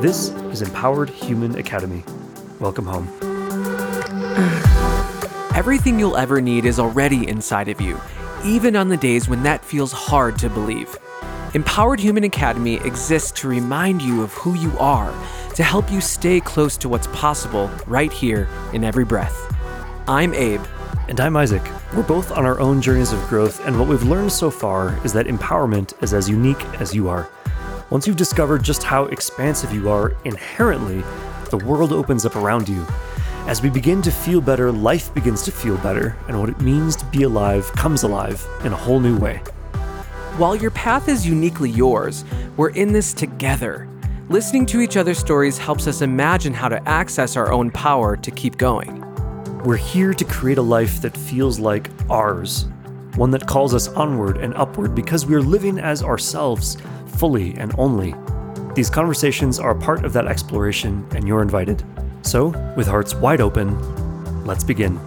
This is Empowered Human Academy. Welcome home. Everything you'll ever need is already inside of you, even on the days when that feels hard to believe. Empowered Human Academy exists to remind you of who you are, to help you stay close to what's possible right here in every breath. I'm Abe. And I'm Isaac. We're both on our own journeys of growth, and what we've learned so far is that empowerment is as unique as you are. Once you've discovered just how expansive you are inherently, the world opens up around you. As we begin to feel better, life begins to feel better, and what it means to be alive comes alive in a whole new way. While your path is uniquely yours, we're in this together. Listening to each other's stories helps us imagine how to access our own power to keep going. We're here to create a life that feels like ours, one that calls us onward and upward because we're living as ourselves, fully and only. These conversations are part of that exploration, and you're invited. So, with hearts wide open, let's begin.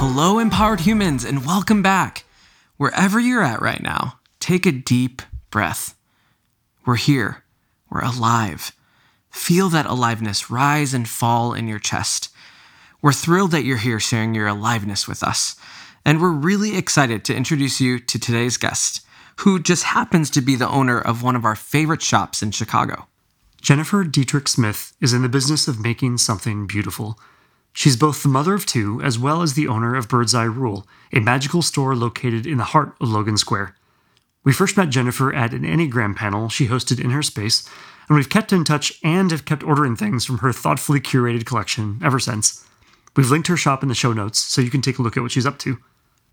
Hello, empowered humans, and welcome back. Wherever you're at right now, take a deep breath. We're here, we're alive. Feel that aliveness rise and fall in your chest. We're thrilled that you're here sharing your aliveness with us, and we're really excited to introduce you to today's guest, who just happens to be the owner of one of our favorite shops in Chicago. Jennifer Dietrich Smith is in the business of making something beautiful. She's both the mother of two as well as the owner of Bird's Eye Rule, a magical store located in the heart of Logan Square. We first met Jennifer at an Enneagram panel she hosted in her space, and we've kept in touch and have kept ordering things from her thoughtfully curated collection ever since. We've linked her shop in the show notes so you can take a look at what she's up to.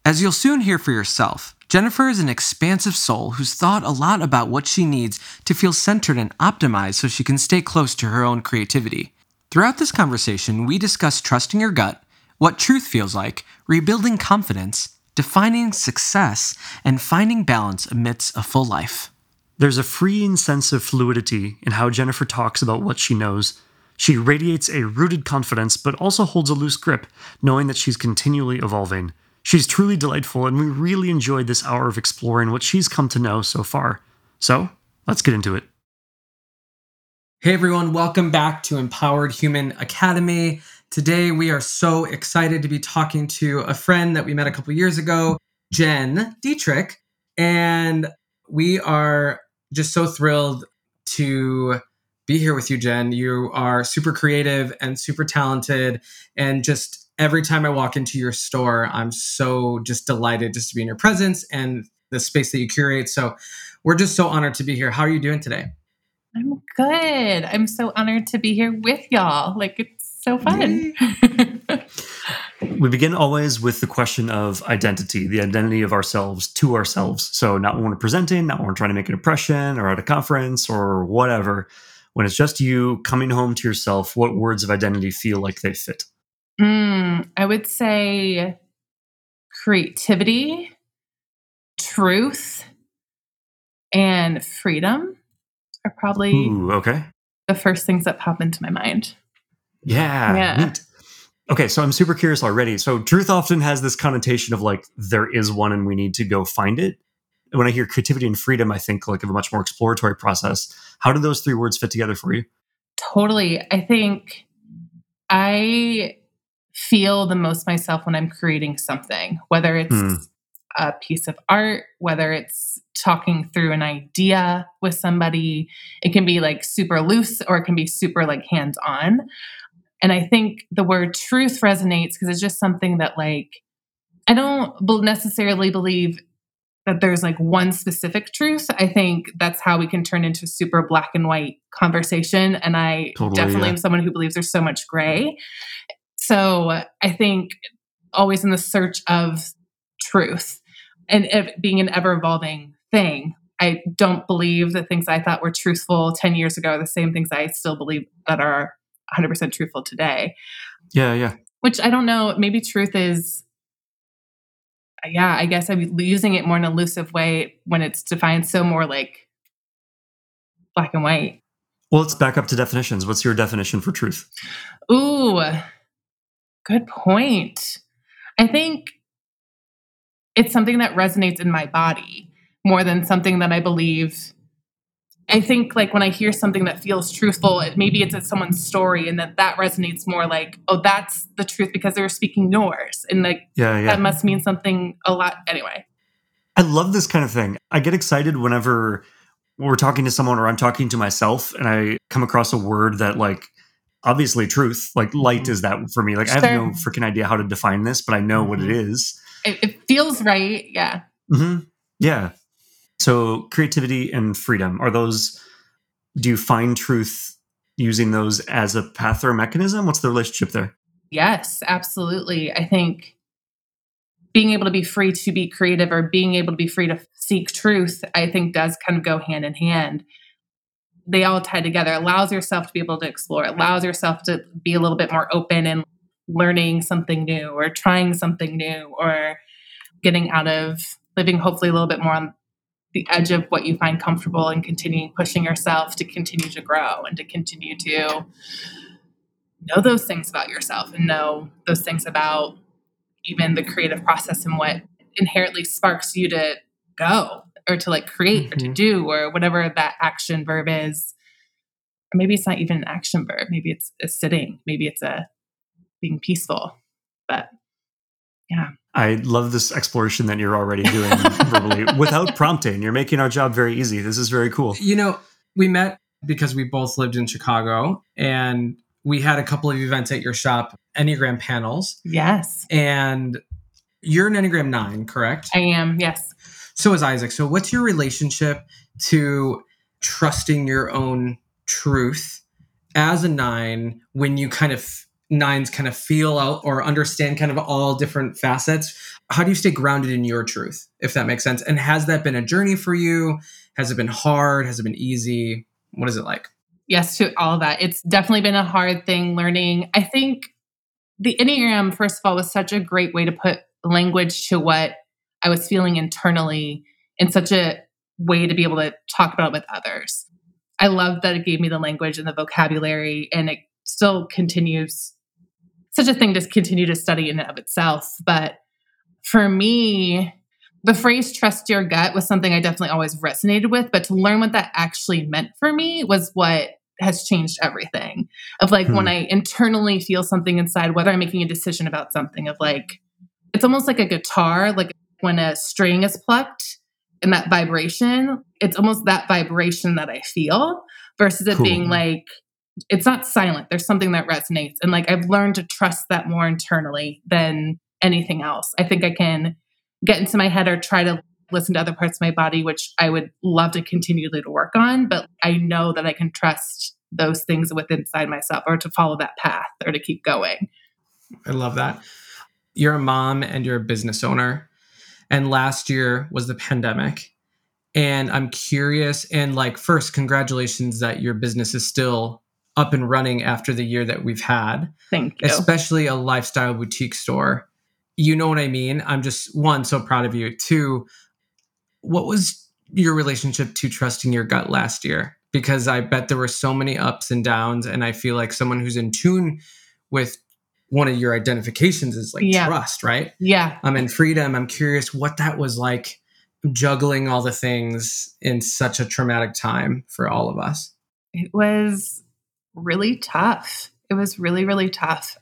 As you'll soon hear for yourself, Jennifer is an expansive soul who's thought a lot about what she needs to feel centered and optimized so she can stay close to her own creativity. Throughout this conversation, we discuss trusting your gut, what truth feels like, rebuilding confidence, defining success, and finding balance amidst a full life. There's a freeing sense of fluidity in how Jennifer talks about what she knows. She radiates a rooted confidence, but also holds a loose grip, knowing that she's continually evolving. She's truly delightful, and we really enjoyed this hour of exploring what she's come to know so far. So, let's get into it. Hey everyone, welcome back to Empowered Human Academy. Today we are so excited to be talking to a friend that we met a couple years ago, Jen Dietrich, and we are just so thrilled to be here with you, Jen. You are super creative and super talented, and just every time I walk into your store, I'm so just delighted just to be in your presence and the space that you curate. So we're just so honored to be here. How are you doing today? I'm good. I'm so honored to be here with y'all. Like it's so fun. we begin always with the question of identity, the identity of ourselves to ourselves. So not when we're presenting, not when we're trying to make an impression or at a conference or whatever. When it's just you coming home to yourself, what words of identity feel like they fit? Mm, I would say creativity, truth, and freedom are probably Ooh, okay. the first things that pop into my mind. Yeah. Yeah. Neat. Okay, so I'm super curious already. So truth often has this connotation of like there is one and we need to go find it. And when I hear creativity and freedom, I think like of a much more exploratory process. How do those three words fit together for you? Totally. I think I feel the most myself when I'm creating something, whether it's Hmm. a piece of art, whether it's talking through an idea with somebody. It can be like super loose or it can be super like hands on. And I think the word truth resonates because it's just something that like I don't necessarily believe that there's like one specific truth. I think that's how we can turn into a super black and white conversation. And I Totally, definitely yeah. am someone who believes there's so much gray. So I think always in the search of truth and it being an ever evolving thing. I don't believe the things I thought were truthful 10 years ago are the same things I still believe that are 100% truthful today Yeah, yeah. which I don't know. Maybe truth is, yeah, I guess I'm using it more in an elusive way when it's defined so more like black and white. Well, let's back up to definitions. What's your definition for truth? Ooh, good point. I think it's something that resonates in my body, more than something that I believe. I think like when I hear something that feels truthful, it, maybe it's at someone's story and that that resonates more like, oh, that's the truth because they were speaking yours. And like, Yeah, yeah. that must mean something a lot. Anyway, I love this kind of thing. I get excited whenever we're talking to someone or I'm talking to myself and I come across a word that like obviously truth, like light is that for me. Like I have no freaking idea how to define this, but I know what it is. it, it feels right. Yeah. hmm Yeah. So creativity and freedom are those do you find truth using those as a path or a mechanism? What's the relationship there? Yes, absolutely. I think being able to be free to be creative or being able to be free to seek truth, I think does kind of go hand in hand. They all tie together, allows yourself to be able to explore, allows yourself to be a little bit more open and learning something new or trying something new or getting out of living hopefully a little bit more on the edge of what you find comfortable and continuing pushing yourself to continue to grow and to continue to know those things about yourself and know those things about even the creative process and what inherently sparks you to go or to like create or to Mhm. do or whatever that action verb is. Or maybe it's not even an action verb. Maybe it's a sitting. Maybe it's a being peaceful. But yeah. I love this exploration that you're already doing verbally without prompting. You're making our job very easy. This is very cool. You know, we met because we both lived in Chicago and we had a couple of events at your shop, Enneagram panels. yes, And you're an Enneagram 9, correct? I am. Yes. So is Isaac. So, what's your relationship to trusting your own truth as a nine when you kind of nines kind of feel out or understand kind of all different facets? How do you stay grounded in your truth, if that makes sense? And has that been a journey for you? Has it been hard? Has it been easy? What is it like? yes to all that. It's definitely been a hard thing learning. I think the Enneagram, first of all, was such a great way to put language to what I was feeling internally in such a way to be able to talk about it with others. I love that it gave me the language and the vocabulary, and it still continues such a thing to continue to study in and of itself. But for me, the phrase trust your gut was something I definitely always resonated with, but to learn what that actually meant for me was what has changed everything. Of like when Hmm. I internally feel something inside, whether I'm making a decision about something, of like, it's almost like a guitar, like when a string is plucked and that vibration, it's almost that vibration that I feel versus it Cool. being like, it's not silent. There's something that resonates. And like I've learned to trust that more internally than anything else. I think I can get into my head or try to listen to other parts of my body, which I would love to continually to work on. But I know that I can trust those things within inside myself or to follow that path or to keep going. I love that. You're a mom and you're a business owner. And last year was the pandemic. And I'm curious, and like, first, congratulations that your business is still up and running after the year that we've had, Thank you. especially a lifestyle boutique store. You know what I mean? I'm just, one, so proud of you. Two, what was your relationship to trusting your gut last year? Because I bet there were so many ups and downs. And I feel like someone who's in tune with one of your identifications is like Yeah. trust, right? yeah. I'm in freedom. I'm curious what that was like juggling all the things in such a traumatic time for all of us. It was really tough. It was really, really tough.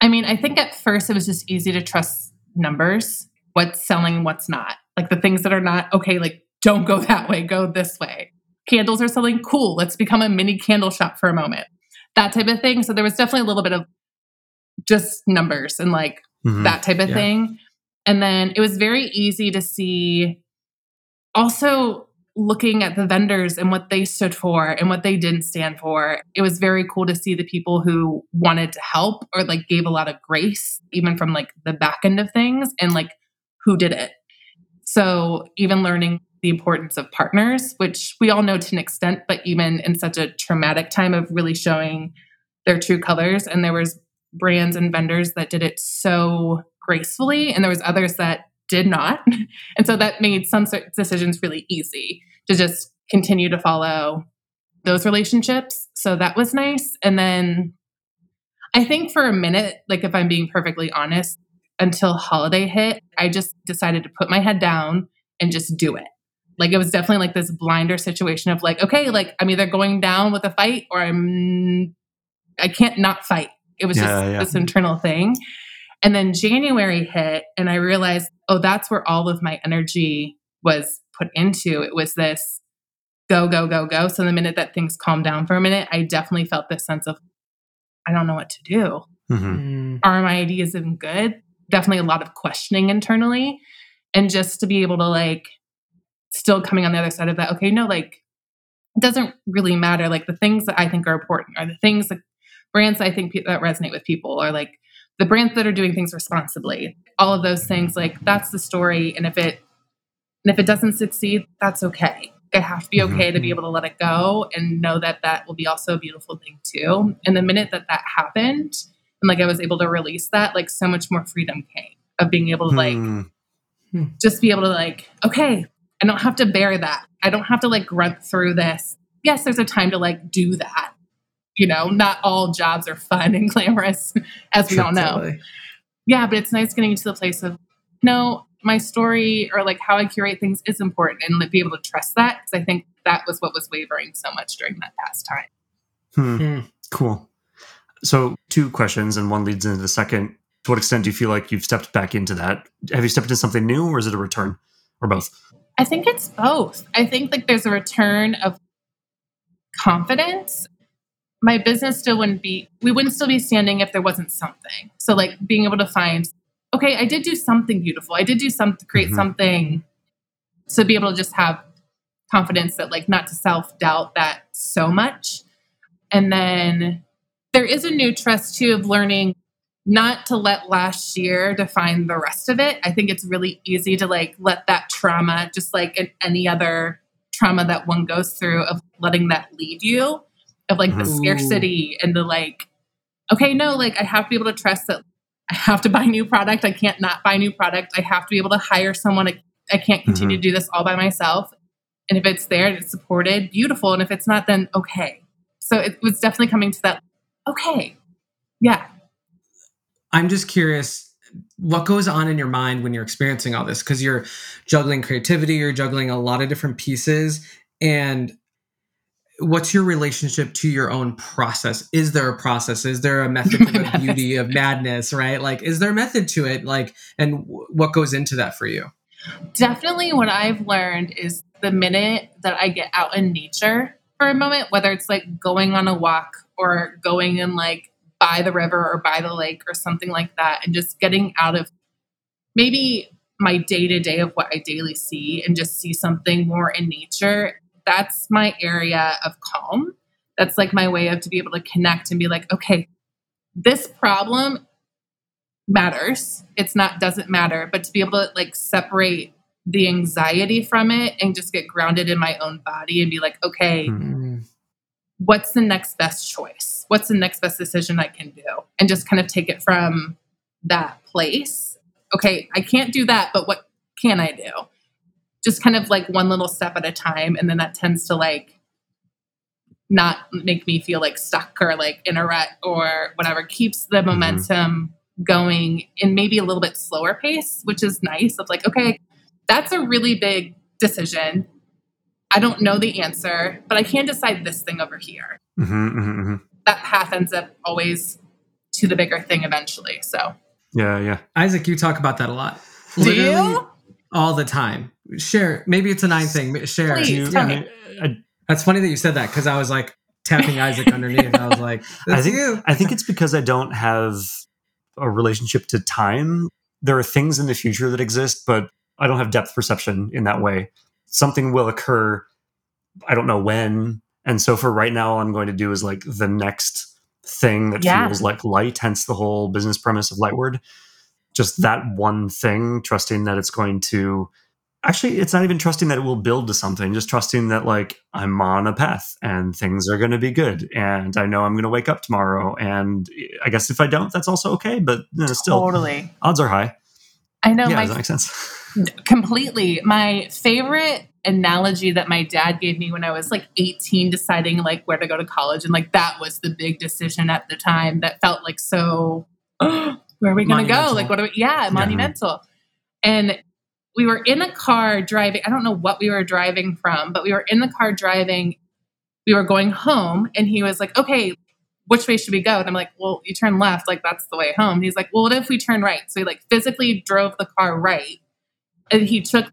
I mean, I think at first it was just easy to trust numbers, what's selling what's not. Like the things that are not, okay, like don't go that way, go this way. Candles are selling, cool. Let's become a mini candle shop for a moment. That type of thing. So there was definitely a little bit of just numbers and like Mhm. that type of Yeah. thing. And then it was very easy to see also looking at the vendors and what they stood for and what they didn't stand for. It was very cool to see the people who wanted to help or like gave a lot of grace, even from like the back end of things and like who did it. So even learning the importance of partners, which we all know to an extent, but even in such a traumatic time of really showing their true colors. And there was brands and vendors that did it so gracefully and there was others that did not and so that made some decisions really easy to just continue to follow those relationships so that was nice and then i think for a minute like if i'm being perfectly honest until holiday hit i just decided to put my head down and just do it. Like it was definitely like this blinder situation of like, okay, like I'm either going down with a fight or I'm I can't not fight. It was Yeah, just yeah. this internal thing. And then January hit and I realized, oh, that's where all of my energy was put into. It was this go, go, go, go. So the minute that things calmed down for a minute, I definitely felt this sense of, I don't know what to do. Mhm. Mm. Are my ideas even good? Definitely a lot of questioning internally. And just to be able to like still coming on the other side of that, okay, no, like it doesn't really matter. Like the things that I think are important are the things that brands I think pe- that resonate with people are like the brands that are doing things responsibly. All of those things, like that's the story. And if it and if it doesn't succeed, that's okay. I have to be Mhm. okay to be able to let it go and know that that will be also a beautiful thing too. And the minute that that happened, and like I was able to release that, like so much more freedom came of being able to like Hmm. just be able to like, okay, I don't have to bear that. I don't have to like grunt through this. Yes, there's a time to like do that. You know, not all jobs are fun and glamorous, as we all know. Yeah, but it's nice getting to the place of, no, my story or like how I curate things is important and like, be able to trust that because I think that was what was wavering so much during that past time. Hmm. Hmm. Cool. So, two questions, and one leads into the second. To what extent do you feel like you've stepped back into that? Have you stepped into something new, or is it a return, or both? I think it's both. I think like there's a return of confidence. My business still wouldn't be, we wouldn't still be standing if there wasn't something. So like being able to find, okay, I did do something beautiful. I did do something, create Mhm. something. So be able to just have confidence that like not to self doubt that so much. And then there is a new trust too of learning not to let last year define the rest of it. I think it's really easy to like let that trauma, just like in any other trauma that one goes through, of letting that lead you, of like the Mhm. scarcity and the like, okay, no, like I have to be able to trust that I have to buy new product. I can't not buy new product. I have to be able to hire someone. I, I can't continue to do this all by myself. And if it's there and it's supported, beautiful. And if it's not, then okay. So it was definitely coming to that, okay, yeah, I'm just curious what goes on in your mind when you're experiencing all this because you're juggling creativity, you're juggling a lot of different pieces. And what's your relationship to your own process? Is there a process? Is there a method to the beauty of madness, right? Like, is there a method to it? Like, and w- what goes into that for you? definitely what I've learned is the minute that I get out in nature for a moment, whether it's like going on a walk or going and like by the river or by the lake or something like that, and just getting out of maybe my day to day of what I daily see and just see something more in nature, that's my area of calm. That's like my way of to be able to connect and be like, okay, this problem matters. It's not doesn't matter, but to be able to like separate the anxiety from it and just get grounded in my own body and be like, okay, Hmm. what's the next best choice? What's the next best decision I can do? And just kind of take it from that place. Okay, I can't do that, but what can I do? Just kind of like one little step at a time. And then that tends to like not make me feel like stuck or like in a rut or whatever. Keeps the momentum going in maybe a little bit slower pace, which is nice. Of like, okay, that's a really big decision. I don't know the answer, but I can decide this thing over here. Mhm, mhm, mhm. That path ends up always to the bigger thing eventually. So, Yeah, yeah. Isaac, you talk about that a lot. do Literally you? All the time. Share. Maybe it's a nine thing. Share. Please, Do you- tell I me. That's funny that you said that because I was like tapping Isaac underneath. I was like, I think you." I think it's because I don't have a relationship to time. There are things in the future that exist, but I don't have depth perception in that way. Something will occur. I don't know when. And so for right now, all I'm going to do is like the next thing that Yeah. feels like light, hence the whole business premise of Lightword. Just that one thing, trusting that it's going to actually it's not even trusting that it will build to something just trusting that like i'm on a path and things are going to be good and i know i'm going to wake up tomorrow and i guess if i don't that's also okay but you know, still Totally. odds are high I know yeah my that make sense completely. My favorite analogy that my dad gave me when I was like 18, deciding like where to go to college, and like that was the big decision at the time that felt like so. where are we going to go? Like, what are we? Yeah, monumental. And we were in a car driving. I don't know what we were driving from, but we were in the car driving. We were going home, and he was like, "Okay, which way should we go?" And I'm like, "Well, you turn left. Like that's the way home." And he's like, "Well, what if we turn right?" So he like physically drove the car right, and he took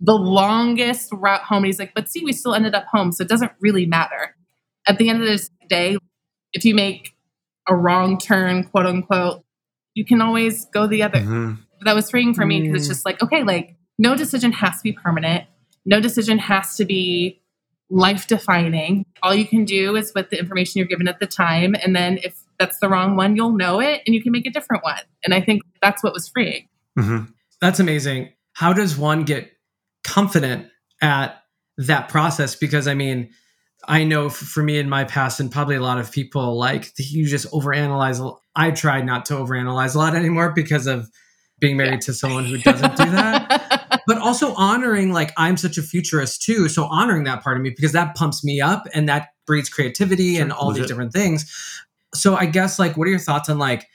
the longest route home. He's like, "But see, we still ended up home, so it doesn't really matter." At the end of this day, if you make a wrong turn, quote unquote, you can always go the other. Mhm. That was freeing for me because it's Mm. just like, okay, like no decision has to be permanent. No decision has to be life defining. All you can do is with the information you're given at the time. And then if that's the wrong one, you'll know it and you can make a different one. And I think that's what was freeing. Mhm. That's amazing. How does one get confident at that process? Because I mean, I know for me in my past, and probably a lot of people, like you just overanalyze. I try not to overanalyze a lot anymore because of being married to someone who doesn't do that. But also honoring, like, I'm such a futurist too. So honoring that part of me because that pumps me up and that breeds creativity and all these different things. So I guess, like, what are your thoughts on, like,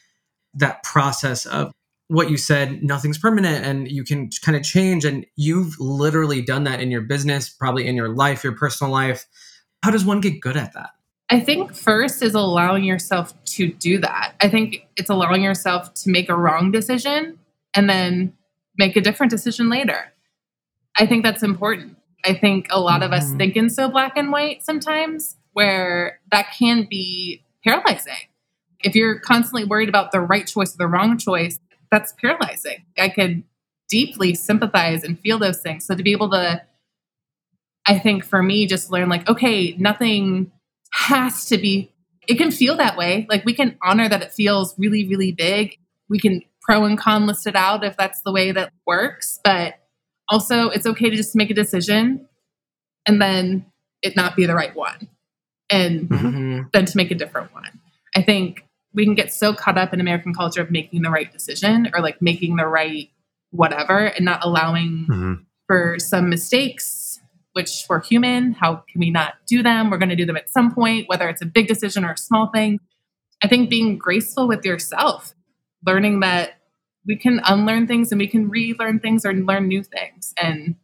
that process of what you said nothing's permanent and you can kind of change and you've literally done that in your business probably in your life your personal life how does one get good at that I think first is allowing yourself to do that. I think it's allowing yourself to make a wrong decision and then make a different decision later. I think that's important. I think a lot of us Mhm. think in so black and white sometimes where that can be paralyzing. If you're constantly worried about the right choice or the wrong choice, that's paralyzing. I could deeply sympathize and feel those things. So to be able to, I think for me, just learn like, okay, nothing has to be, it can feel that way. Like we can honor that it feels really, really big. We can pro and con list it out if that's the way that works. But also, it's okay to just make a decision and then it not be the right one. And Mhm. than to make a different one. I think we can get so caught up in American culture of making the right decision or like making the right whatever and not allowing Mhm. for some mistakes, which we're human. How can we not do them? We're going to do them at some point, whether it's a big decision or a small thing. I think being graceful with yourself, learning that we can unlearn things and we can relearn things or learn new things. And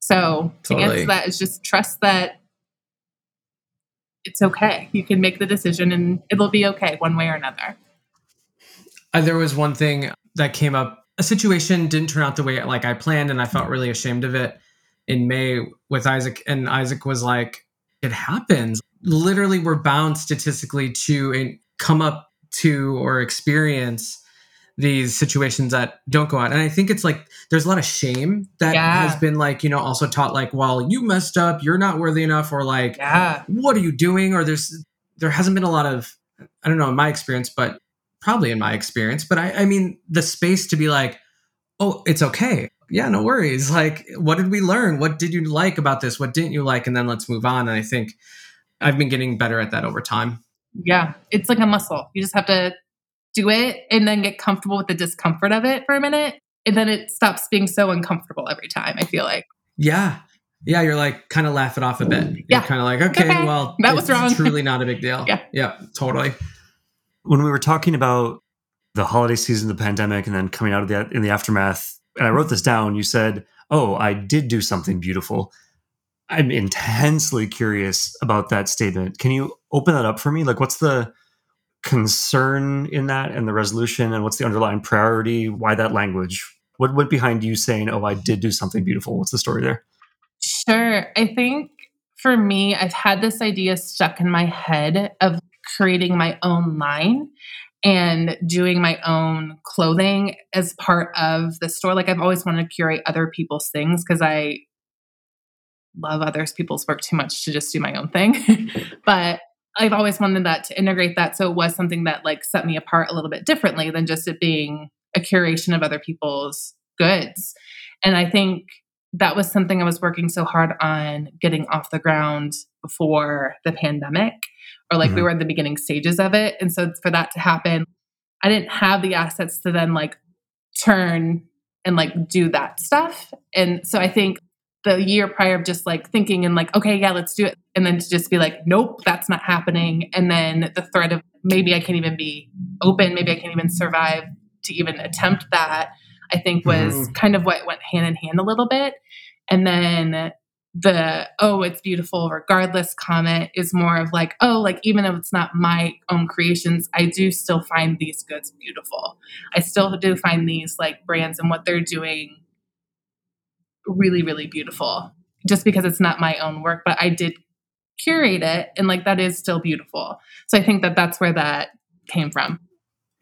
so to Totally. answer that is just trust that it's okay. You can make the decision and it'll be okay one way or another. Uh, there was one thing that came up a situation didn't turn out the way like i planned and i felt really ashamed of it in may with isaac and isaac was like it happens literally we're bound statistically to and come up to or experience these situations that don't go out and i think it's like there's a lot of shame that Yeah. has been like you know also taught like well you messed up you're not worthy enough or like Yeah. what are you doing or there's there hasn't been a lot of i don't know in my experience but probably in my experience but i i mean the space to be like oh it's okay yeah no worries like what did we learn what did you like about this what didn't you like and then let's move on and i think i've been getting better at that over time Yeah. It's like a muscle. You just have to do it and then get comfortable with the discomfort of it for a minute. And then it stops being so uncomfortable every time, I feel like. yeah yeah you're like kind of laugh it off a bit Yeah. you're kind of like okay, Okay, well that was it's wrong. truly not a big deal Yeah. yeah totally when we were talking about the holiday season, the pandemic, and then coming out of that in the aftermath, and I wrote this down, you said, Oh, I did do something beautiful. I'm intensely curious about that statement. Can you open that up for me? Like, what's the concern in that and the resolution, and what's the underlying priority? Why that language? What went behind you saying, Oh, I did do something beautiful? What's the story there? Sure. I think for me, I've had this idea stuck in my head of creating my own line and doing my own clothing as part of the store. Like I've always wanted to curate other people's things because I love other people's work too much to just do my own thing. but I've always wanted that to integrate that. So it was something that like set me apart a little bit differently than just it being a curation of other people's goods. And I think that was something I was working so hard on getting off the ground before the pandemic, or like we Mhm. were in the beginning stages of it. And so for that to happen, I didn't have the assets to then like turn and like do that stuff. And so I think the year prior of just like thinking and like, okay, yeah, let's do it. And then to just be like, nope, that's not happening. And then the threat of maybe I can't even be open, maybe I can't even survive to even attempt that. I think was Mhm. kind of what went hand in hand a little bit. And then the oh it's beautiful regardless comment is more of like oh like even though it's not my own creations i do still find these goods beautiful i still do find these like brands and what they're doing really really beautiful just because it's not my own work but i did curate it and like that is still beautiful so i think that that's where that came from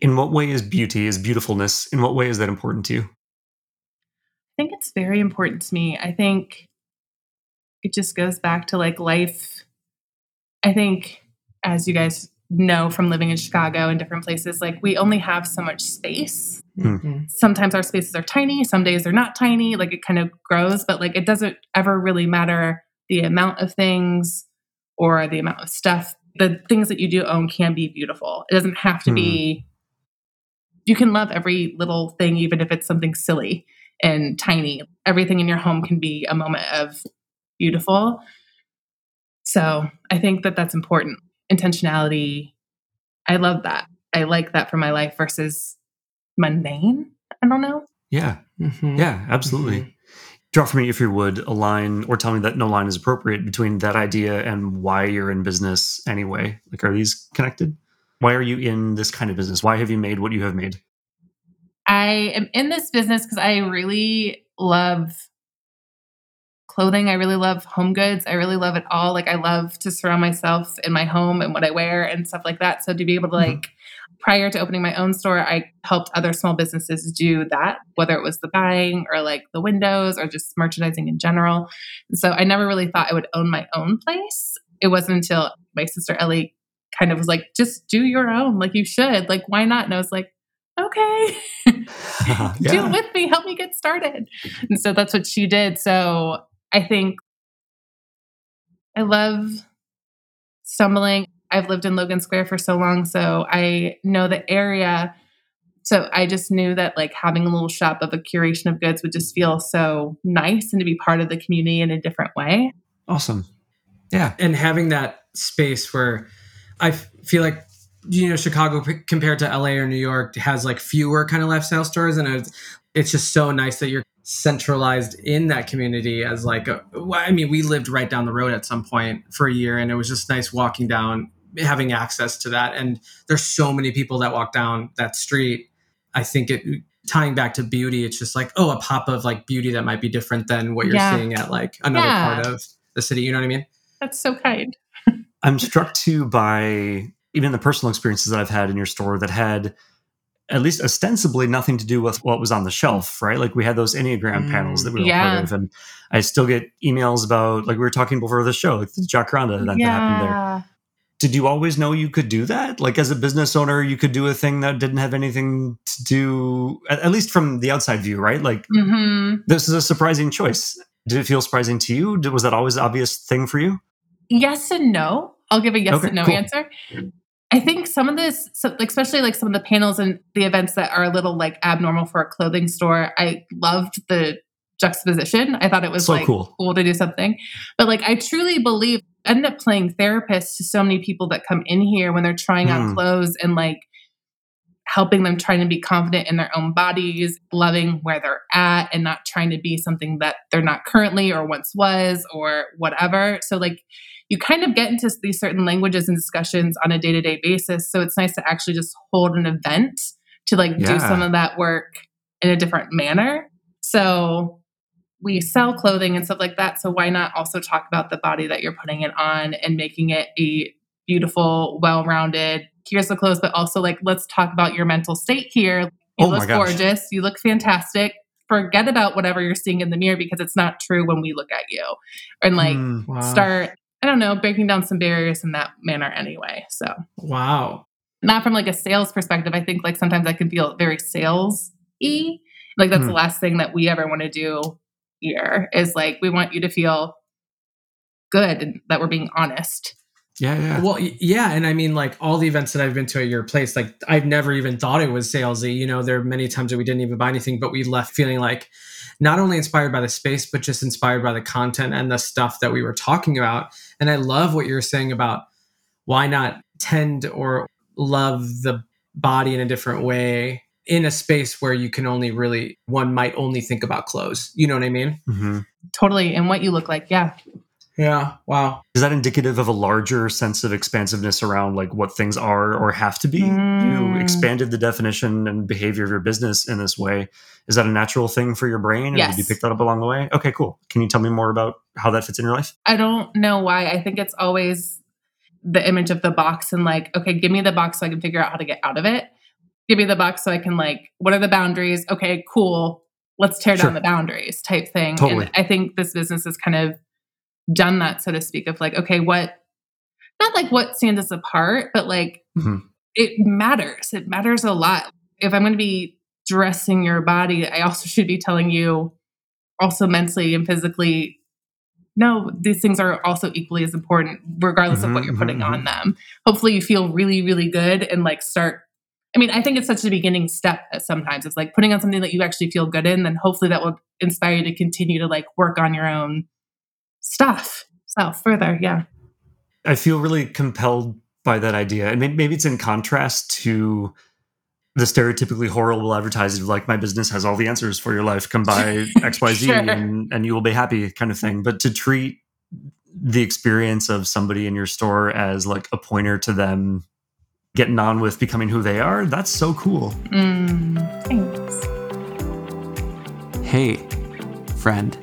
In what way is beauty, is beautifulness, in what way is that important to you? I think it's very important to me. I think it just goes back to like life. I think, as you guys know from living in Chicago and different places, like we only have so much space. Mhm. Sometimes our spaces are tiny, some days they're not tiny, like it kind of grows, but like it doesn't ever really matter the amount of things or the amount of stuff. The things that you do own can be beautiful. It doesn't have to be, you can love every little thing, even if it's something silly and tiny. Everything in your home can be a moment of beautiful. So I think that that's important. Intentionality. I love that. I like that for my life versus mundane. I don't know. Yeah, Mhm. yeah, absolutely. Mhm. Draw for me, if you would, a line or tell me that no line is appropriate between that idea and why you're in business anyway. Like, are these connected? Why are you in this kind of business? Why have you made what you have made? I am in this business because I really love clothing. I really love home goods. I really love it all. Like I love to surround myself in my home and what I wear and stuff like that. So to be able to Mhm. like prior to opening my own store, I helped other small businesses do that, whether it was the buying or like the windows or just merchandising in general. So I never really thought I would own my own place. It wasn't until my sister Ellie kind of was like, just do your own. Like you should. Like, why not? And I was like, okay. do it with me help me get started and so that's what she did so i think i love stumbling i've lived in logan square for so long so i know the area so i just knew that like having a little shop of a curation of goods would just feel so nice and to be part of the community in a different way Awesome. Yeah. and having that space where I f- feel like you know Chicago p- compared to LA or New York has like fewer kind of lifestyle stores, and it's, it's just so nice that you're centralized in that community as like a, well, I mean we lived right down the road at some point for a year, and it was just nice walking down having access to that, and there's so many people that walk down that street. I think it tying back to beauty, it's just like oh a pop of like beauty that might be different than what you're Yeah. seeing at like another Yeah. part of the city. You know what I mean? that's so kind I'm struck too by even the personal experiences that I've had in your store that had at least ostensibly nothing to do with what was on the shelf, right? Like we had those Enneagram Mm, panels that we were yeah. part of. And I still get emails about, like we were talking before the show, like the Jacaranda event that happened there. Did you always know you could do that? Like as a business owner, you could do a thing that didn't have anything to do, at, at least from the outside view, right? Like hmm this is a surprising choice. Did it feel surprising to you? Did- Was that always an obvious thing for you? yes and no. I'll give a yes Okay, and no cool. answer. I think some of this, so, like, especially like some of the panels and the events that are a little like abnormal for a clothing store, I loved the juxtaposition. I thought it was So like cool. to do something. But like, I truly believe, I ended up playing therapist to so many people that come in here when they're trying on Mm. clothes and like helping them trying to be confident in their own bodies, loving where they're at, and not trying to be something that they're not currently or once was or whatever. So, like, you kind of get into these certain languages and discussions on a day to day basis. So, it's nice to actually just hold an event to like do some of that work in a different manner. So, we sell clothing and stuff like that. So, why not also talk about the body that you're putting it on and making it a beautiful, well rounded, here's the clothes, but also like, let's talk about your mental state here. You Oh look gosh. gorgeous. You look fantastic. Forget about whatever you're seeing in the mirror because it's not true when we look at you. And like, Hmm. Wow. start, I don't know, breaking down some barriers in that manner anyway. So, Wow. not from like a sales perspective. I think like sometimes I can feel very sales y. Like that's Hmm. the last thing that we ever want to do here is like we want you to feel good and that we're being honest. Yeah, yeah. Well, yeah, and I mean, like all the events that I've been to at your place, like I've never even thought it was salesy. You know, there are many times that we didn't even buy anything, but we left feeling like not only inspired by the space, but just inspired by the content and the stuff that we were talking about. And I love what you're saying about why not tend or love the body in a different way in a space where you can only really one might only think about clothes. You know what I mean? Mm-hmm. Totally. And what you look like. Yeah. Yeah. Wow. Is that indicative of a larger sense of expansiveness around like what things are or have to be? Mm. You expanded the definition and behavior of your business in this way. Is that a natural thing for your brain? Yes. did you pick that up along the way? Okay, cool. Can you tell me more about how that fits in your life? I don't know why. I think it's always the image of the box and like, okay, give me the box so I can figure out how to get out of it. Give me the box so I can like, what are the boundaries? Okay, cool. Let's tear Sure. down the boundaries type thing. Totally. And I think this business is kind of done that, so to speak, of like, okay, what not like what stands us apart, but like Mhm. it matters. It matters a lot. If I'm gonna be dressing your body, I also should be telling you also mentally and physically no, these things are also equally as important, regardless of what Mhm, you're putting mhm, on them. Hopefully, you feel really, really good and like start. I mean, I think it's such a beginning step that sometimes it's like putting on something that you actually feel good in, then hopefully that will inspire you to continue to like work on your own stuff. So further, yeah. I feel really compelled by that idea. And maybe it's in contrast to the stereotypically horrible advertising like my business has all the answers for your life. Come buy XYZ Sure. and, and you will be happy kind of thing. But to treat the experience of somebody in your store as like a pointer to them getting on with becoming who they are, that's so cool. Mm, thanks. Hey, friend.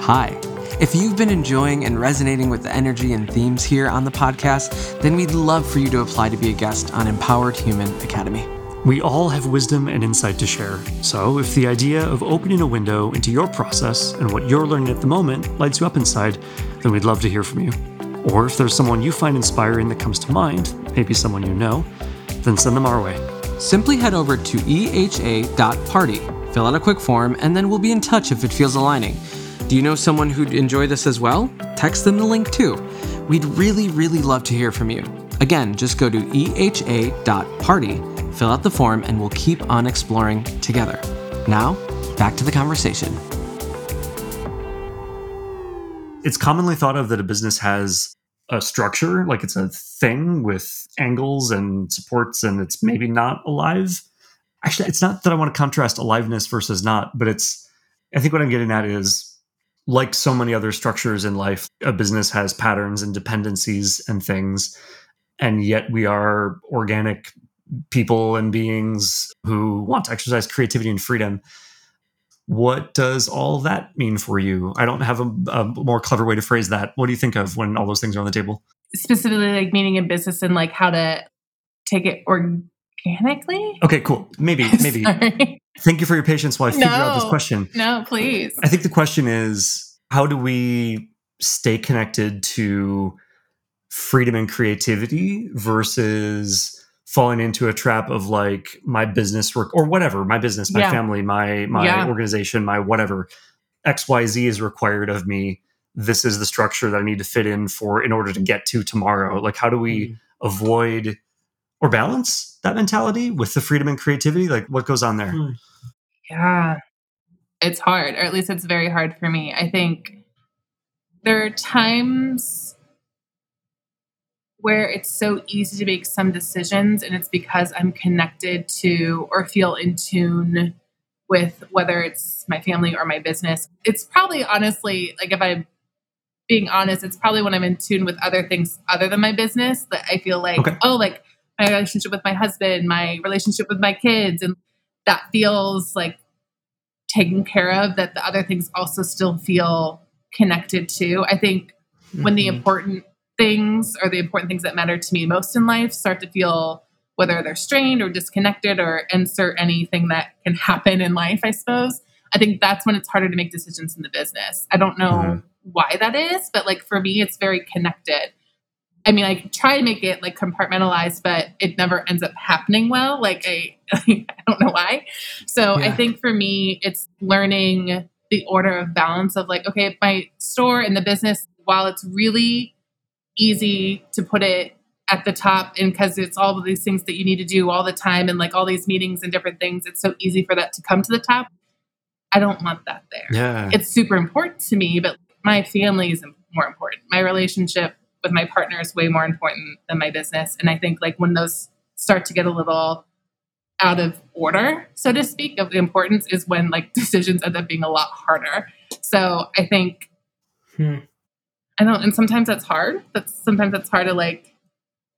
Hi. If you've been enjoying and resonating with the energy and themes here on the podcast, then we'd love for you to apply to be a guest on Empowered Human Academy. We all have wisdom and insight to share. So, if the idea of opening a window into your process and what you're learning at the moment lights you up inside, then we'd love to hear from you. Or if there's someone you find inspiring that comes to mind, maybe someone you know, then send them our way. Simply head over to eha.party, fill out a quick form, and then we'll be in touch if it feels aligning. Do you know someone who'd enjoy this as well? Text them the link too. We'd really, really love to hear from you. Again, just go to eha.party, fill out the form, and we'll keep on exploring together. Now, back to the conversation. It's commonly thought of that a business has a structure, like it's a thing with angles and supports, and it's maybe not alive. Actually, it's not that I want to contrast aliveness versus not, but it's, I think what I'm getting at is like so many other structures in life, a business has patterns and dependencies and things. And yet we are organic people and beings who want to exercise creativity and freedom. What does all that mean for you? I don't have a, a more clever way to phrase that. What do you think of when all those things are on the table? Specifically, like meaning in business and like how to take it organically. Okay, cool. Maybe, maybe. Thank you for your patience while I figure out this question. No, please. I think the question is how do we stay connected to freedom and creativity versus falling into a trap of like my business work or whatever, my business, my Yeah. family, my my Yeah. organization, my whatever. XYZ is required of me. This is the structure that I need to fit in for in order to get to tomorrow. Like how do we mm-hmm. avoid or balance that mentality with the freedom and creativity? Like what goes on there? Hmm. Yeah. It's hard, or at least it's very hard for me. I think there are times where it's so easy to make some decisions, and it's because I'm connected to or feel in tune with whether it's my family or my business. It's probably honestly, like if I'm being honest, it's probably when I'm in tune with other things other than my business that I feel like, Okay. oh, like my relationship with my husband, my relationship with my kids, and that feels like taken care of that the other things also still feel connected to i think when the Mhm. important things or the important things that matter to me most in life start to feel whether they're strained or disconnected or insert anything that can happen in life i suppose i think that's when it's harder to make decisions in the business i don't know Mhm. why that is but like for me it's very connected I mean, I try to make it like compartmentalized, but it never ends up happening well. Like I, I don't know why. So I think for me, it's learning the order of balance of like, okay, my store and the business, while it's really easy to put it at the top and because it's all of these things that you need to do all the time and like all these meetings and different things, it's so easy for that to come to the top. I don't want that there Yeah. it's super important to me, but my family is more important. My relationship with my partner is way more important than my business. And I think like when those start to get a little out of order, so to speak, of the importance is when like decisions end up being a lot harder. So I think Hmm. I don't, and sometimes that's hard. That's sometimes that's hard to like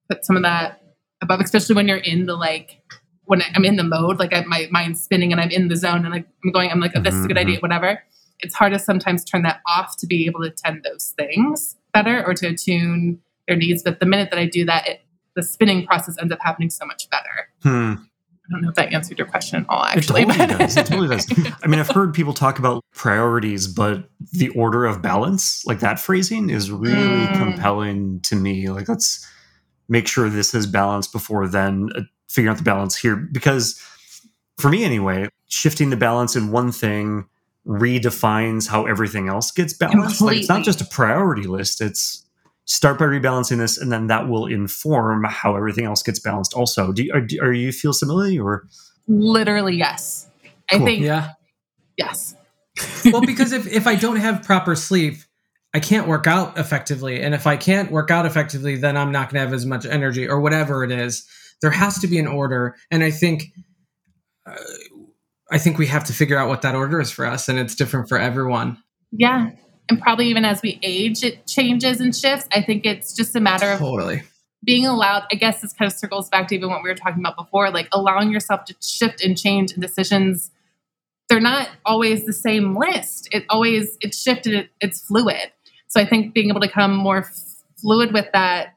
put some of that above, especially when you're in the like when I'm in the mode, like I, my mind's spinning and I'm in the zone and like I'm going, I'm like, oh, this is a good Mhm, idea, whatever. It's hard to sometimes turn that off to be able to attend those things better or to attune their needs. But the minute that I do that, it, the spinning process ends up happening so much better. Hmm. I don't know if that answered your question at all, It totally does. It totally does. I mean, I've heard people talk about priorities, but the order of balance, like that phrasing, is really Mm. compelling to me. Like, let's make sure this is balanced before then uh, figuring out the balance here. Because for me, anyway, shifting the balance in one thing redefines how everything else gets balanced. Like, it's not just a priority list, it's start by rebalancing this, and then that will inform how everything else gets balanced also. Do you, are, do- are you feel similarly or? Literally, yes. I think, Yeah. yes. well, because if, if I don't have proper sleep, I can't work out effectively. And if I can't work out effectively, then I'm not going to have as much energy or whatever it is. There has to be an order. And I think. Uh, I think we have to figure out what that order is for us, and it's different for everyone. Yeah. And probably even as we age, it changes and shifts. I think it's just a matter of Totally. being allowed. I guess this kind of circles back to even what we were talking about before, like allowing yourself to shift and change and decisions. They're not always the same list. It always, it's shifted, it, it's fluid. So I think being able to come more fluid with that.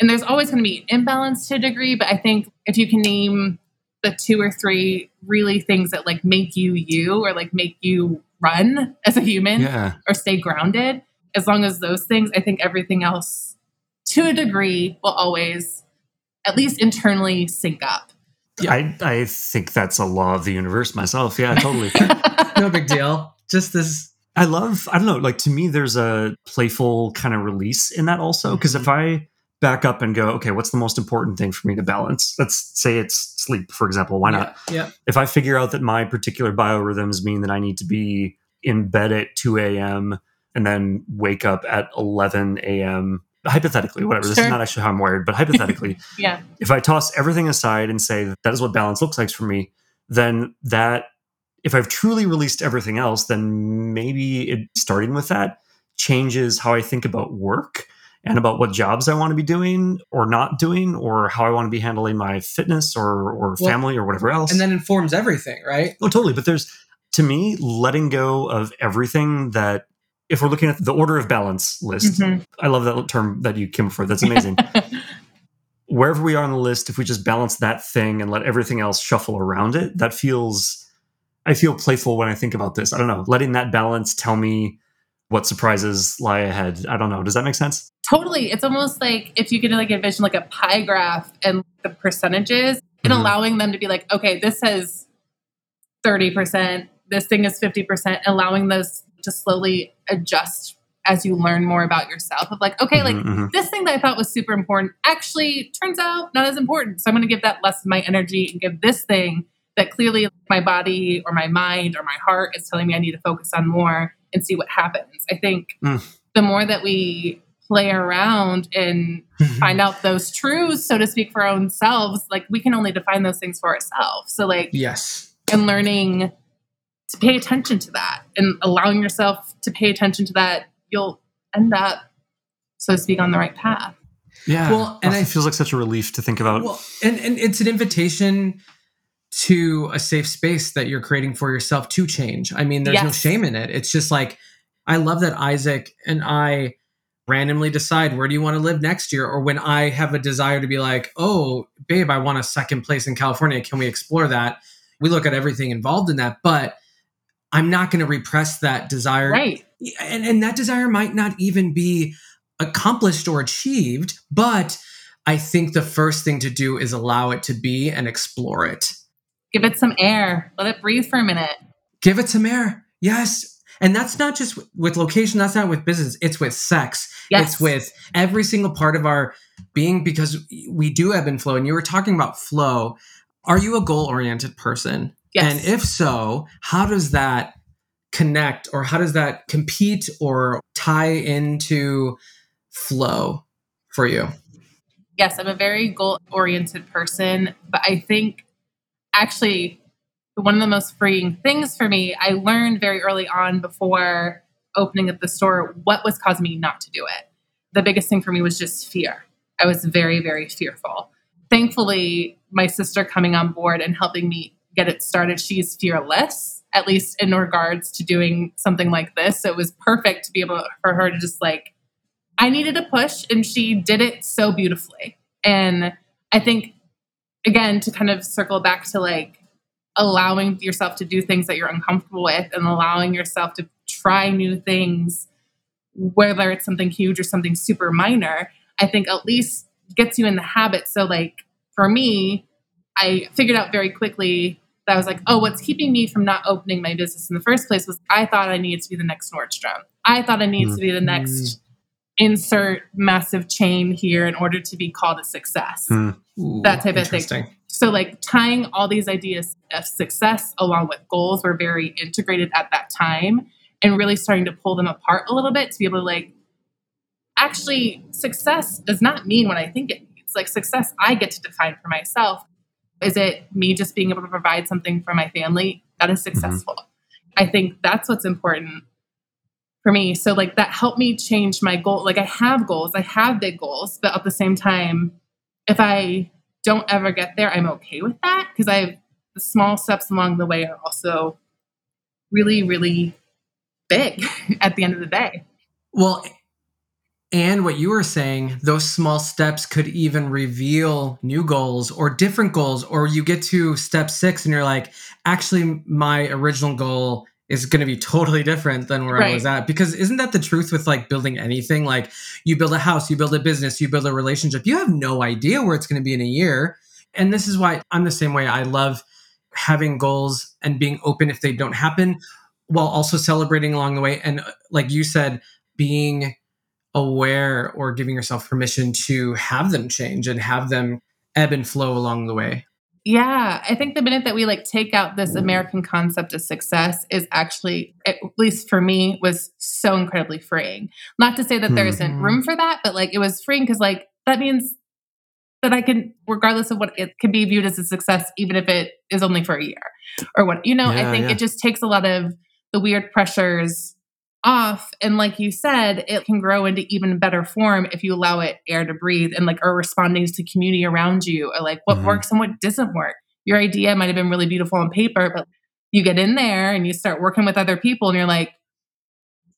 And there's always going to be imbalance to a degree, but I think if you can name the two or three really things that like make you you or like make you run as a human Yeah. or stay grounded, as long as those things, I think everything else to a degree will always at least internally sync up. I, I think that's a law of the universe myself. Yeah, totally. No big deal. Just this. I love, I don't know, like to me, there's a playful kind of release in that also. Because if mm-hmm. I back up and go, okay, what's the most important thing for me to balance? Let's say it's sleep, for example. Why not? Yeah. If I figure out that my particular biorhythms mean that I need to be in bed at 2 a.m. and then wake up at 11 a.m., hypothetically, whatever, this is not actually how I'm wired, but hypothetically, yeah. if I toss everything aside and say that, that is what balance looks like for me, then that if I've truly released everything else, then maybe it starting with that changes how I think about work and about what jobs I want to be doing or not doing or how I want to be handling my fitness or or Well, family or whatever else. And then informs everything, right? oh, totally. But there's to me letting go of everything that if we're looking at the order of balance list, Mhm. I love that term that you came up for. That's amazing wherever we are on the list, if we just balance that thing and let everything else shuffle around it, that feels, I feel playful when I think about this. I don't know, letting that balance tell me what surprises lie ahead. I don't know. Does that make sense? Totally. It's almost like if you could like envision like a pie graph and the percentages and Mhm. allowing them to be like, okay, this has 30%, this thing is 50%, allowing those to slowly adjust as you learn more about yourself of like, okay, like Mhm, mhm. this thing that I thought was super important actually turns out not as important. So I'm going to give that less of my energy and give this thing that clearly my body or my mind or my heart is telling me I need to focus on more and see what happens. I think Mm. the more that we play around and find out those truths, so to speak, for our own selves, like we can only define those things for ourselves. So, like, Yes. and learning to pay attention to that and allowing yourself to pay attention to that, you'll end up, so to speak, on the right path. Yeah. Well, oh, and Oh, it feels like such a relief to think about. Well, and, and it's an invitation to a safe space that you're creating for yourself to change. I mean, there's no shame in it. It's just like, I love that Isaac and I randomly decide where do you want to live next year or when I have a desire to be like, "Oh, babe, I want a second place in California. Can we explore that?" We look at everything involved in that, but I'm not going to repress that desire Right. and, and that desire might not even be accomplished or achieved, but I think the first thing to do is allow it to be and explore it. Give it some air, let it breathe for a minute. Give it some air. Yes. And that's not just with location, that's not with business, it's with sex. Yes. It's with every single part of our being because we do ebb and flow. And you were talking about flow. Are you a goal oriented person? Yes. And if so, how does that connect or how does that compete or tie into flow for you? yes, I'm a very goal oriented person, but I think actually one of the most freeing things for me. I learned very early on before opening up the store what was causing me not to do it. The biggest thing for me was just fear. I was very, very fearful. Thankfully, my sister coming on board and helping me get it started, she's fearless, at least in regards to doing something like this. So it was perfect to be able for her to just like, I needed a push, and she did it so beautifully. And I think, again, to kind of circle back to like allowing yourself to do things that you're uncomfortable with and allowing yourself to try new things, whether it's something huge or something super minor, I think at least gets you in the habit. So, like for me, I figured out very quickly that I was like, oh, what's keeping me from not opening my business in the first place was I thought I needed to be the next Nordstrom. I thought I needed to be the next Mm. insert massive chain here in order to be called a success. Ooh, That type of thing. So, mm-hmm. like tying all these ideas of success along with goals were very integrated at that time and really starting to pull them apart a little bit to be able to, like, actually, success does not mean what I think it means. Like, success, I get to define for myself. Is it me just being able to provide something for my family? That is mm-hmm. successful. I think that's what's important for me. So, like, that helped me change my goal. Like, I have goals, I have big goals, but at the same time, if I don't ever get there, I'm okay with that because I the small steps along the way are also really, really big at the end of the day. Well, and what you were saying, those small steps could even reveal new goals or different goals, or you get to step six and you're like, actually, my original goal is going to be totally different than where I was at. Because isn't that the truth with like building anything? Like you build a house, you build a business, you build a relationship, you have no idea where it's going to be in a year. And this is why I'm the same way. I love having goals and being open if they don't happen while also celebrating along the way. And uh, like you said, being aware or giving yourself permission to have them change and have them ebb and flow along the way. Yeah, I think the minute that we like take out this American concept of success is actually, at least for me, was so incredibly freeing. Not to say that there isn't Mhm. room for that, but like it was freeing because like that means that I can, regardless of what it can be viewed as a success, even if it is only for a year or what, you know, I think yeah. it just takes a lot of the weird pressures off. And like you said, it can grow into even better form if you allow it air to breathe and like are responding to community around you or like what Mhm. works and what doesn't work. Your idea might have been really beautiful on paper, but you get in there and you start working with other people and you're like,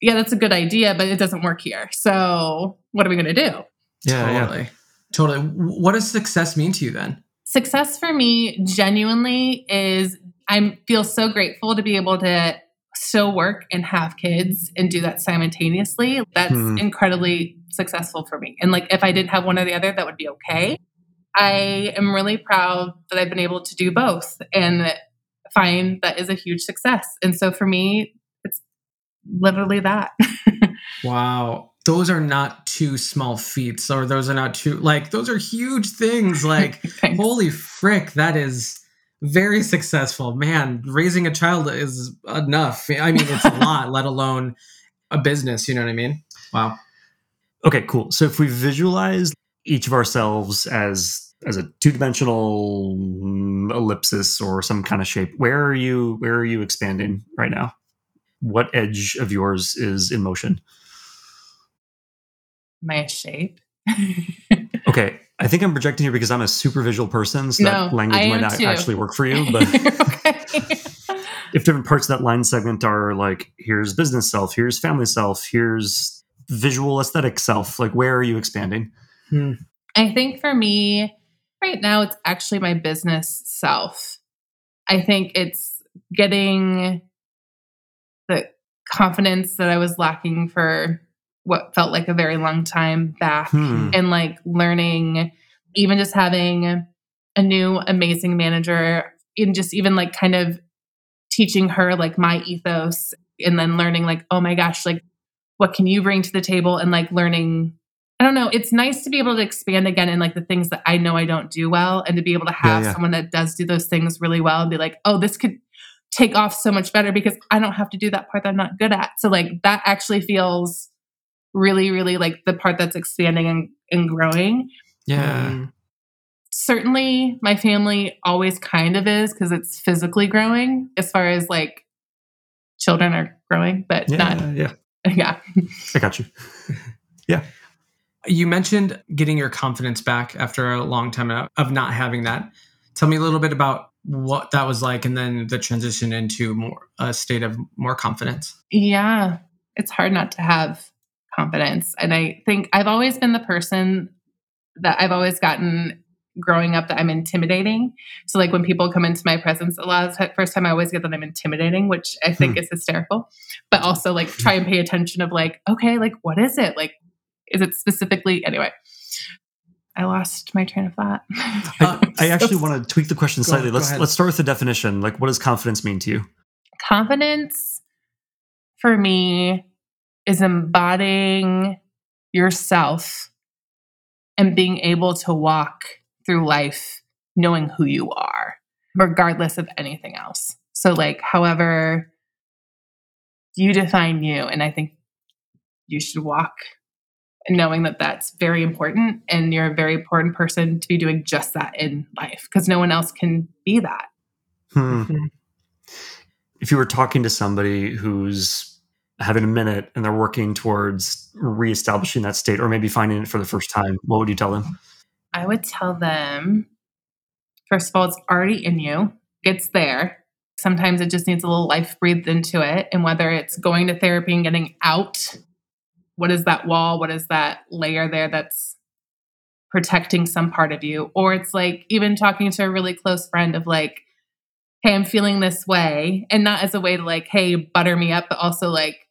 yeah, that's a good idea, but it doesn't work here. So what are we going to do? Yeah, totally. Totally. What does success mean to you then? Success for me genuinely is I feel so grateful to be able to still work and have kids and do that simultaneously. That's Hmm. incredibly successful for me. And like if I didn't have one or the other, that would be okay. I am really proud that I've been able to do both and find that is a huge success. And so for me, it's literally that. Wow. Those are not two small feats, or those are not two, like, those are huge things. Like, holy frick, that is very successful. Man, raising a child is enough. I mean, it's a lot, let alone a business. You know what I mean? Wow. Okay, cool. So if we visualize each of ourselves as as a two-dimensional ellipsis or some kind of shape, where are you where are you expanding right now? What edge of yours is in motion? My shape. Okay, I think I'm projecting here because I'm a super visual person, so that language I might not too. actually work for you. But if different parts of that line segment are like, here's business self, here's family self, here's visual aesthetic self, like where are you expanding? Hmm. I think for me, right now, it's actually my business self. I think it's getting the confidence that I was lacking for what felt like a very long time back Hmm. and like learning, even just having a new amazing manager and just even like kind of teaching her like my ethos and then learning like, oh my gosh, like what can you bring to the table and like learning I don't know. It's nice to be able to expand again in like the things that I know I don't do well and to be able to have yeah. someone that does do those things really well and be like, oh, this could take off so much better because I don't have to do that part that I'm not good at. So like that actually feels really, really like the part that's expanding and, and growing. Yeah. Mm. certainly my family always kind of is because it's physically growing as far as like children are growing, but Yeah, not, yeah. yeah. I got you. Yeah. You mentioned getting your confidence back after a long time of of not having that. Tell me a little bit about what that was like and then the transition into more a state of more confidence. Yeah, it's hard not to have confidence. And I think I've always been the person that I've always gotten growing up that I'm intimidating. So like when people come into my presence, a lot of the first time I always get that I'm intimidating, which I think hmm. is hysterical. But also like try and pay attention of like, okay, like what is it? Like, is it specifically anyway? I lost my train of thought. I, I actually want to tweak the question Go- slightly. go let's ahead. let's start with the definition. Like, what does confidence mean to you? confidence for me is embodying yourself and being able to walk through life knowing who you are, regardless of anything else. So, like, however you define you, and I think you should walk knowing that that's very important and you're a very important person to be doing just that in life because no one else can be that. Hmm. Mhm. If you were talking to somebody who's having a minute and they're working towards reestablishing that state, or maybe finding it for the first time, what would you tell them? I would tell them first of all, it's already in you, it's there. Sometimes it just needs a little life breathed into it. And whether it's going to therapy and getting out, what is that wall? What is that layer there that's protecting some part of you? Or it's like even talking to a really close friend of like, hey, I'm feeling this way. And not as a way to like, hey, butter me up, but also like,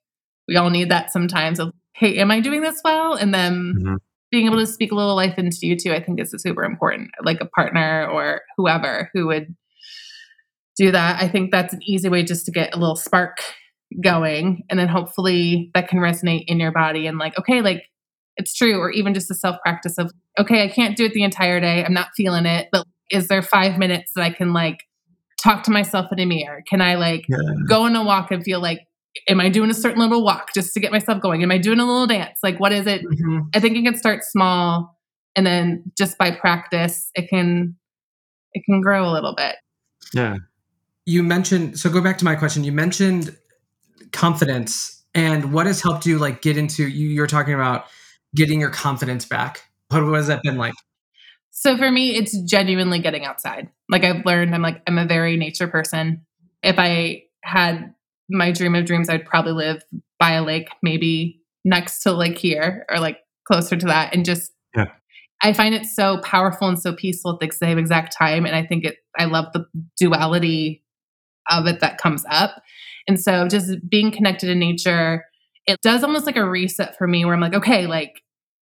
we all need that sometimes of, hey, am I doing this well? And then Mhm. being able to speak a little life into you too, I think is super important. Like a partner or whoever who would do that. I think that's an easy way just to get a little spark going. And then hopefully that can resonate in your body and like, okay, like it's true. Or even just a self practice of, okay, I can't do it the entire day. I'm not feeling it. But is there five minutes that I can like talk to myself in a mirror? Can I like Yeah. go on a walk and feel like, am I doing a certain little walk just to get myself going? Am I doing a little dance? Like, what is it? Mhm. I think it can start small and then just by practice it can it can grow a little bit. Yeah. You mentioned so go back to my question. You mentioned confidence and what has helped you like get into you you're talking about getting your confidence back. What, what has that been like? So for me it's genuinely getting outside. Like I've learned I'm like I'm a very nature person. If I had my dream of dreams I'd probably live by a lake maybe next to like here or like closer to that and just Yeah. I find it so powerful and so peaceful at the same exact time and I think it I love the duality of it that comes up. And so just being connected in nature, it does almost like a reset for me where I'm like, okay, like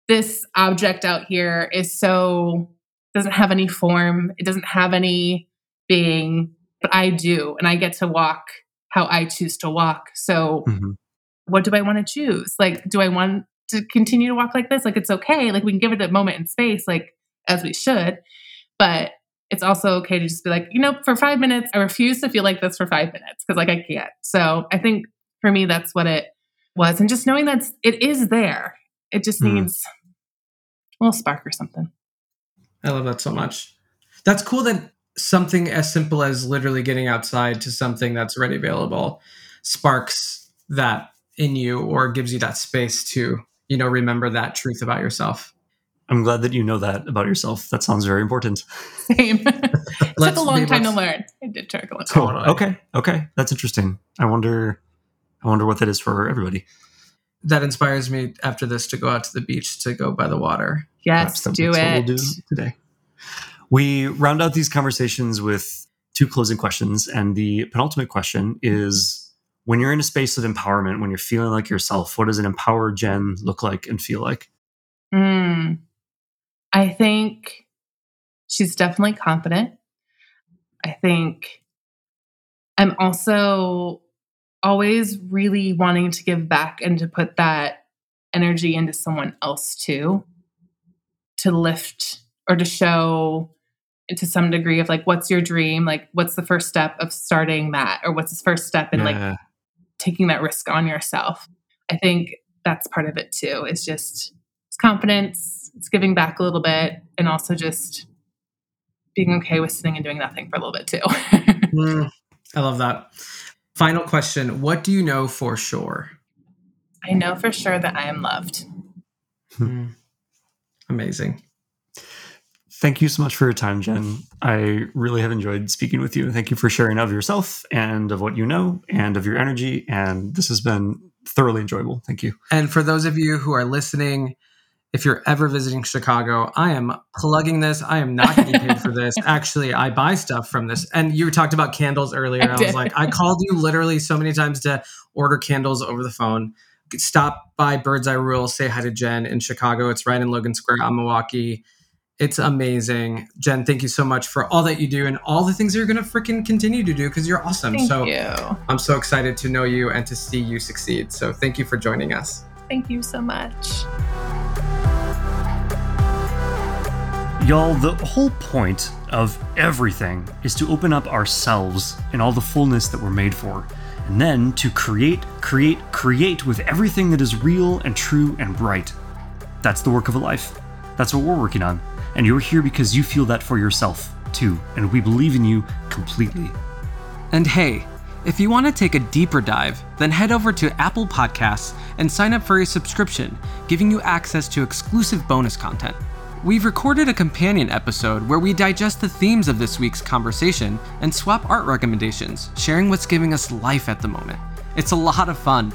this object out here is so doesn't have any form, it doesn't have any being, but I do. And I get to walk how I choose to walk. So Mhm. what do I want to choose? Like, do I want to continue to walk like this? Like, it's okay. Like, we can give it a moment in space, like, as we should. But it's also okay to just be like, you know, for five minutes, I refuse to feel like this for five minutes because, like, I can't. So I think for me, that's what it was. And just knowing that it is there, it just Hmm. needs a little spark or something. I love that so much. That's cool that something as simple as literally getting outside to something that's already available sparks that in you or gives you that space to, you know, remember that truth about yourself. I'm glad that you know that about yourself. That sounds very important. Same. it took a long time to learn. It did take a long time. Cool. Okay. Okay. That's interesting. I wonder. I wonder what that is for everybody. That inspires me after this to go out to the beach to go by the water. Yes, That's- do that's it. we'll do today. We round out these conversations with two closing questions, and the penultimate question is: When you're in a space of empowerment, when you're feeling like yourself, what does an empowered Jen look like and feel like? Mm. I think she's definitely confident. I think I'm also always really wanting to give back and to put that energy into someone else too, to lift or to show to some degree of like, what's your dream? Like, what's the first step of starting that? Or what's the first step in like taking that risk on yourself. I think that's part of it too. It's just it's confidence, it's giving back a little bit, and also just being okay with sitting and doing nothing for a little bit too. Mm, I love that. Final question What do you know for sure? I know for sure that I am loved. Mm, amazing. Thank you so much for your time, Jen. I really have enjoyed speaking with you. Thank you for sharing of yourself and of what you know and of your energy. And this has been thoroughly enjoyable. Thank you. And for those of you who are listening, if you're ever visiting Chicago, I am plugging this. I am not getting paid for this. Actually, I buy stuff from this. And you talked about candles earlier. I I, was like, I called you literally so many times to order candles over the phone. Stop by Bird's Eye Rule, say hi to Jen in Chicago. It's right in Logan Square on Milwaukee. It's amazing. Jen, thank you so much for all that you do and all the things you're going to freaking continue to do because you're awesome. Thank so you. I'm so excited to know you and to see you succeed. So thank you for joining us. Thank you so much. Y'all, the whole point of everything is to open up ourselves in all the fullness that we're made for, and then to create, create, create with everything that is real and true and bright. That's the work of a life. That's what we're working on. And you're here because you feel that for yourself, too, and we believe in you completely. And hey, if you want to take a deeper dive, then head over to Apple Podcasts and sign up for a subscription, giving you access to exclusive bonus content. We've recorded a companion episode where we digest the themes of this week's conversation and swap art recommendations, sharing what's giving us life at the moment. It's a lot of fun.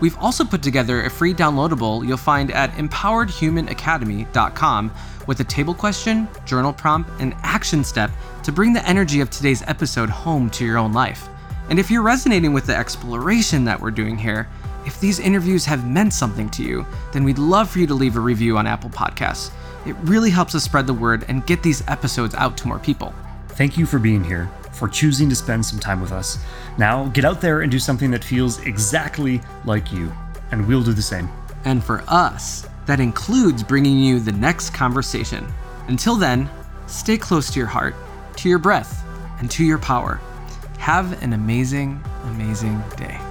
We've also put together a free downloadable you'll find at empoweredhumanacademy.com with a table question, journal prompt, and action step to bring the energy of today's episode home to your own life. And if you're resonating with the exploration that we're doing here, if these interviews have meant something to you, then we'd love for you to leave a review on Apple Podcasts. It really helps us spread the word and get these episodes out to more people. Thank you for being here, for choosing to spend some time with us. Now, get out there and do something that feels exactly like you, and we'll do the same. And for us, that includes bringing you the next conversation. Until then, stay close to your heart, to your breath, and to your power. Have an amazing, amazing day.